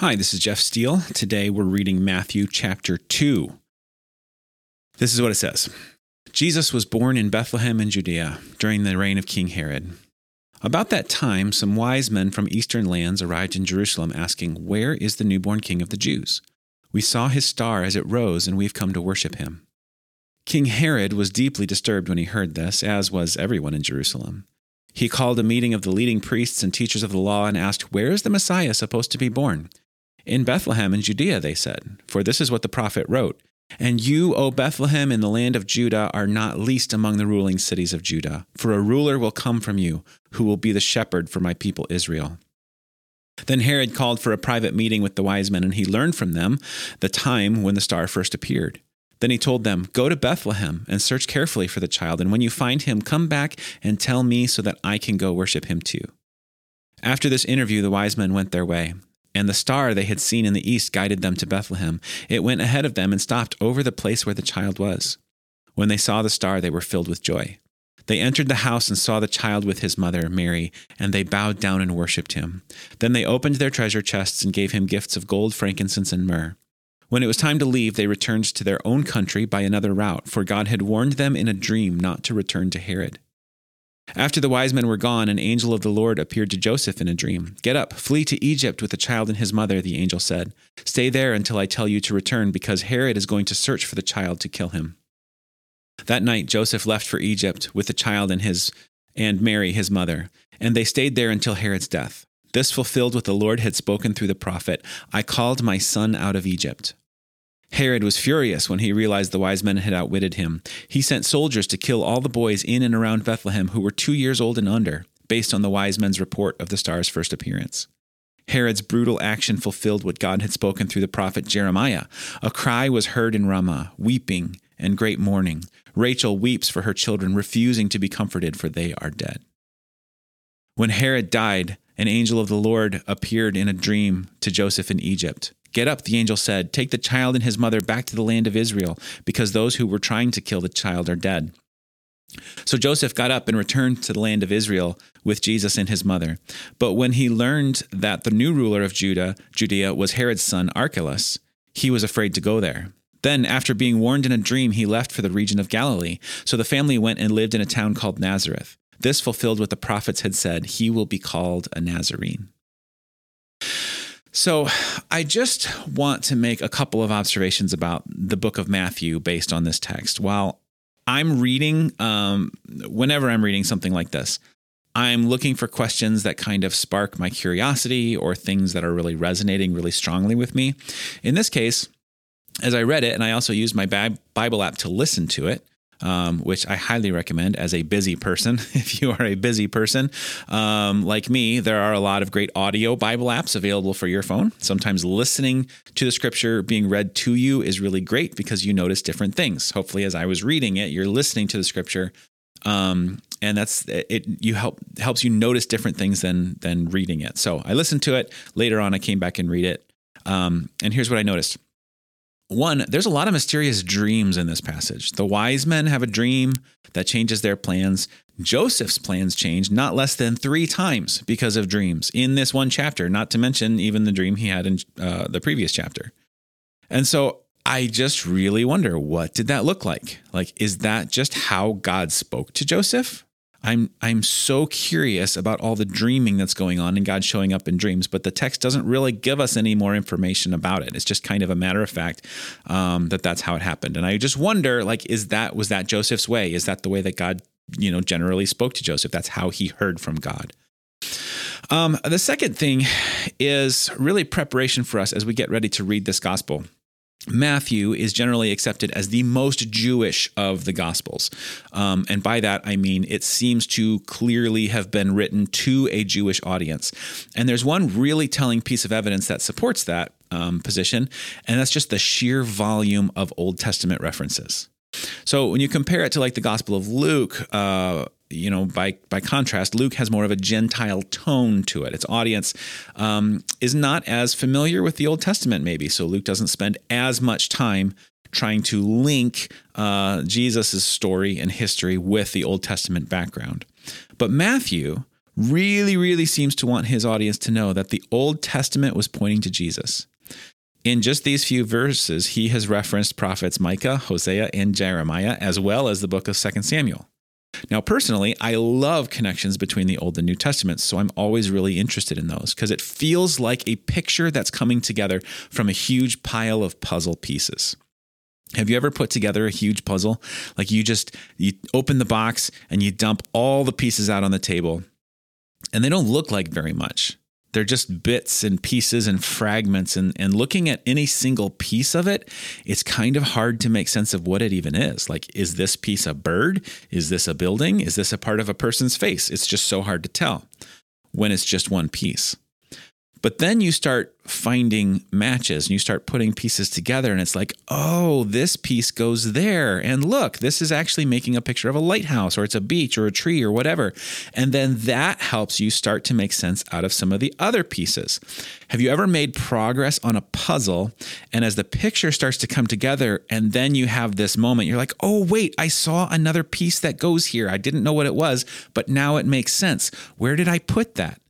Hi, this is Jeff Steele. Today we're reading Matthew chapter 2. This is what it says Jesus was born in Bethlehem in Judea during the reign of King Herod. About that time, some wise men from eastern lands arrived in Jerusalem asking, Where is the newborn king of the Jews? We saw his star as it rose, and we've come to worship him. King Herod was deeply disturbed when he heard this, as was everyone in Jerusalem. He called a meeting of the leading priests and teachers of the law and asked, Where is the Messiah supposed to be born? In Bethlehem in Judea, they said, for this is what the prophet wrote. And you, O Bethlehem, in the land of Judah, are not least among the ruling cities of Judah, for a ruler will come from you, who will be the shepherd for my people Israel. Then Herod called for a private meeting with the wise men, and he learned from them the time when the star first appeared. Then he told them, Go to Bethlehem and search carefully for the child, and when you find him, come back and tell me so that I can go worship him too. After this interview, the wise men went their way and the star they had seen in the east guided them to Bethlehem. It went ahead of them and stopped over the place where the child was. When they saw the star, they were filled with joy. They entered the house and saw the child with his mother, Mary, and they bowed down and worshipped him. Then they opened their treasure chests and gave him gifts of gold, frankincense, and myrrh. When it was time to leave, they returned to their own country by another route, for God had warned them in a dream not to return to Herod. After the wise men were gone, an angel of the Lord appeared to Joseph in a dream. Get up, flee to Egypt with the child and his mother, the angel said. Stay there until I tell you to return, because Herod is going to search for the child to kill him. That night Joseph left for Egypt with the child and his and Mary his mother, and they stayed there until Herod's death. This fulfilled what the Lord had spoken through the prophet, I called my son out of Egypt. Herod was furious when he realized the wise men had outwitted him. He sent soldiers to kill all the boys in and around Bethlehem who were two years old and under, based on the wise men's report of the star's first appearance. Herod's brutal action fulfilled what God had spoken through the prophet Jeremiah. A cry was heard in Ramah, weeping and great mourning. Rachel weeps for her children, refusing to be comforted, for they are dead. When Herod died, an angel of the Lord appeared in a dream to Joseph in Egypt. Get up, the angel said. Take the child and his mother back to the land of Israel, because those who were trying to kill the child are dead. So Joseph got up and returned to the land of Israel with Jesus and his mother. But when he learned that the new ruler of Judah, Judea, was Herod's son Archelaus, he was afraid to go there. Then, after being warned in a dream, he left for the region of Galilee. So the family went and lived in a town called Nazareth. This fulfilled what the prophets had said he will be called a Nazarene. So, I just want to make a couple of observations about the book of Matthew based on this text. While I'm reading, um, whenever I'm reading something like this, I'm looking for questions that kind of spark my curiosity or things that are really resonating really strongly with me. In this case, as I read it, and I also used my Bible app to listen to it, um, which I highly recommend as a busy person. If you are a busy person um, like me, there are a lot of great audio Bible apps available for your phone. Sometimes listening to the scripture being read to you is really great because you notice different things. Hopefully, as I was reading it, you're listening to the scripture. Um, and that's it. You help helps you notice different things than than reading it. So I listened to it later on. I came back and read it, um, and here's what I noticed one, there's a lot of mysterious dreams in this passage. The wise men have a dream that changes their plans. Joseph's plans change not less than three times because of dreams in this one chapter, not to mention even the dream he had in uh, the previous chapter. And so I just really wonder what did that look like? Like, is that just how God spoke to Joseph? I'm I'm so curious about all the dreaming that's going on and God showing up in dreams, but the text doesn't really give us any more information about it. It's just kind of a matter of fact um, that that's how it happened. And I just wonder, like, is that was that Joseph's way? Is that the way that God, you know, generally spoke to Joseph? That's how he heard from God. Um, the second thing is really preparation for us as we get ready to read this gospel. Matthew is generally accepted as the most Jewish of the Gospels. Um, and by that, I mean it seems to clearly have been written to a Jewish audience. And there's one really telling piece of evidence that supports that um, position, and that's just the sheer volume of Old Testament references. So when you compare it to like the Gospel of Luke, uh, you know, by by contrast, Luke has more of a Gentile tone to it. Its audience um, is not as familiar with the Old Testament, maybe. So Luke doesn't spend as much time trying to link uh, Jesus' story and history with the Old Testament background. But Matthew really, really seems to want his audience to know that the Old Testament was pointing to Jesus. In just these few verses, he has referenced prophets Micah, Hosea, and Jeremiah, as well as the book of 2 Samuel. Now, personally, I love connections between the Old and New Testaments, so I'm always really interested in those because it feels like a picture that's coming together from a huge pile of puzzle pieces. Have you ever put together a huge puzzle? Like you just you open the box and you dump all the pieces out on the table and they don't look like very much. They're just bits and pieces and fragments. And, and looking at any single piece of it, it's kind of hard to make sense of what it even is. Like, is this piece a bird? Is this a building? Is this a part of a person's face? It's just so hard to tell when it's just one piece. But then you start finding matches and you start putting pieces together, and it's like, oh, this piece goes there. And look, this is actually making a picture of a lighthouse or it's a beach or a tree or whatever. And then that helps you start to make sense out of some of the other pieces. Have you ever made progress on a puzzle? And as the picture starts to come together, and then you have this moment, you're like, oh, wait, I saw another piece that goes here. I didn't know what it was, but now it makes sense. Where did I put that?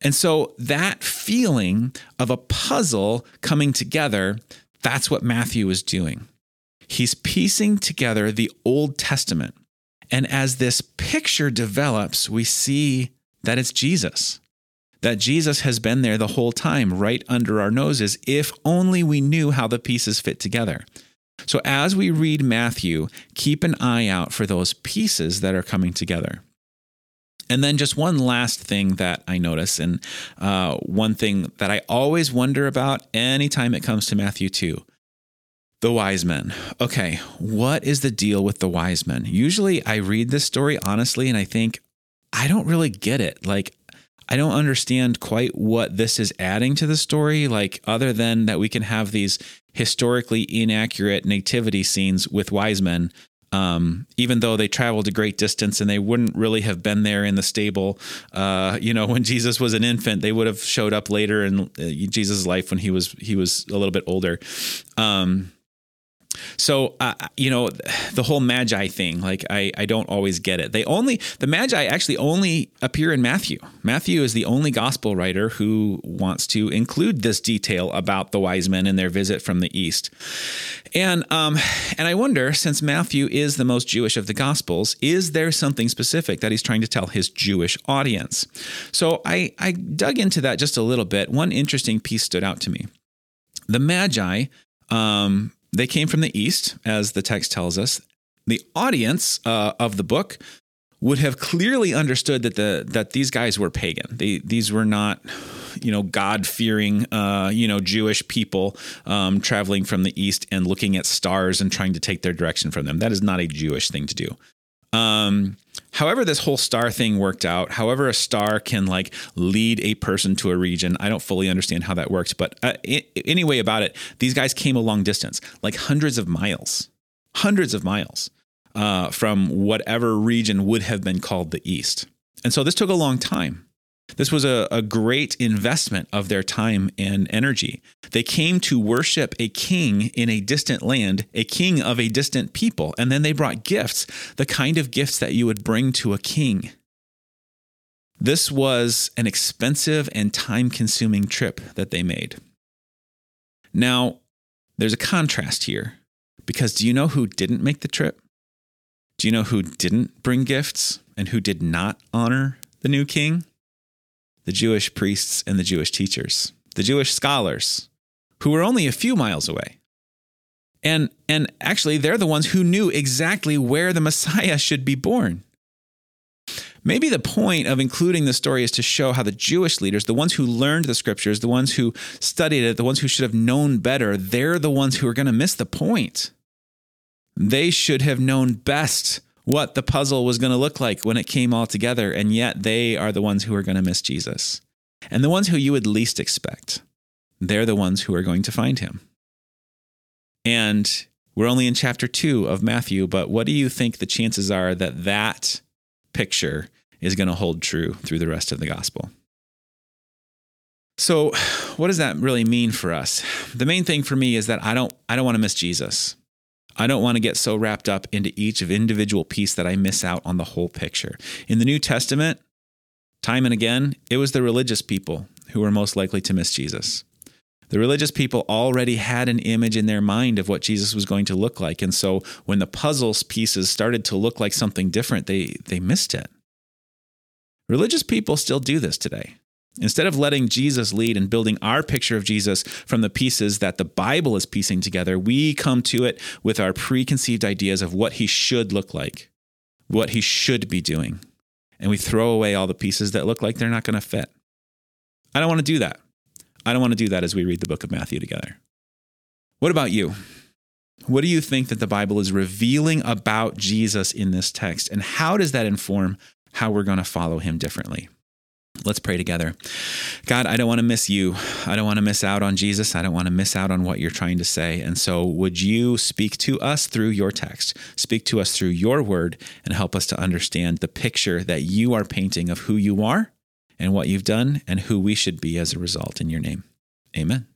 And so that feeling of a puzzle coming together, that's what Matthew is doing. He's piecing together the Old Testament. And as this picture develops, we see that it's Jesus, that Jesus has been there the whole time, right under our noses, if only we knew how the pieces fit together. So as we read Matthew, keep an eye out for those pieces that are coming together. And then just one last thing that I notice, and uh, one thing that I always wonder about anytime it comes to Matthew 2 the wise men. Okay, what is the deal with the wise men? Usually I read this story honestly and I think, I don't really get it. Like, I don't understand quite what this is adding to the story, like, other than that we can have these historically inaccurate nativity scenes with wise men um, even though they traveled a great distance and they wouldn't really have been there in the stable, uh, you know, when Jesus was an infant, they would have showed up later in uh, Jesus' life when he was he was a little bit older. Um, so, uh, you know, the whole Magi thing, like I, I don't always get it. They only, the Magi actually only appear in Matthew. Matthew is the only gospel writer who wants to include this detail about the wise men and their visit from the east. And, um, and I wonder, since Matthew is the most Jewish of the gospels, is there something specific that he's trying to tell his Jewish audience? So I, I dug into that just a little bit. One interesting piece stood out to me. The Magi, um, they came from the east, as the text tells us. The audience uh, of the book would have clearly understood that the that these guys were pagan. They these were not, you know, God fearing, uh, you know, Jewish people um, traveling from the east and looking at stars and trying to take their direction from them. That is not a Jewish thing to do. Um, however, this whole star thing worked out, however, a star can like lead a person to a region, I don't fully understand how that works. But uh, anyway, about it, these guys came a long distance, like hundreds of miles, hundreds of miles uh, from whatever region would have been called the East. And so this took a long time. This was a, a great investment of their time and energy. They came to worship a king in a distant land, a king of a distant people, and then they brought gifts, the kind of gifts that you would bring to a king. This was an expensive and time consuming trip that they made. Now, there's a contrast here because do you know who didn't make the trip? Do you know who didn't bring gifts and who did not honor the new king? The Jewish priests and the Jewish teachers, the Jewish scholars, who were only a few miles away. And, and actually, they're the ones who knew exactly where the Messiah should be born. Maybe the point of including the story is to show how the Jewish leaders, the ones who learned the scriptures, the ones who studied it, the ones who should have known better, they're the ones who are going to miss the point. They should have known best what the puzzle was going to look like when it came all together. And yet they are the ones who are going to miss Jesus. And the ones who you would least expect, they're the ones who are going to find him. And we're only in chapter two of Matthew, but what do you think the chances are that that picture is going to hold true through the rest of the gospel? So, what does that really mean for us? The main thing for me is that I don't I don't want to miss Jesus. I don't want to get so wrapped up into each of individual piece that I miss out on the whole picture. In the New Testament, Time and again, it was the religious people who were most likely to miss Jesus. The religious people already had an image in their mind of what Jesus was going to look like. And so when the puzzles pieces started to look like something different, they, they missed it. Religious people still do this today. Instead of letting Jesus lead and building our picture of Jesus from the pieces that the Bible is piecing together, we come to it with our preconceived ideas of what he should look like, what he should be doing. And we throw away all the pieces that look like they're not going to fit. I don't want to do that. I don't want to do that as we read the book of Matthew together. What about you? What do you think that the Bible is revealing about Jesus in this text? And how does that inform how we're going to follow him differently? Let's pray together. God, I don't want to miss you. I don't want to miss out on Jesus. I don't want to miss out on what you're trying to say. And so, would you speak to us through your text, speak to us through your word, and help us to understand the picture that you are painting of who you are and what you've done and who we should be as a result in your name. Amen.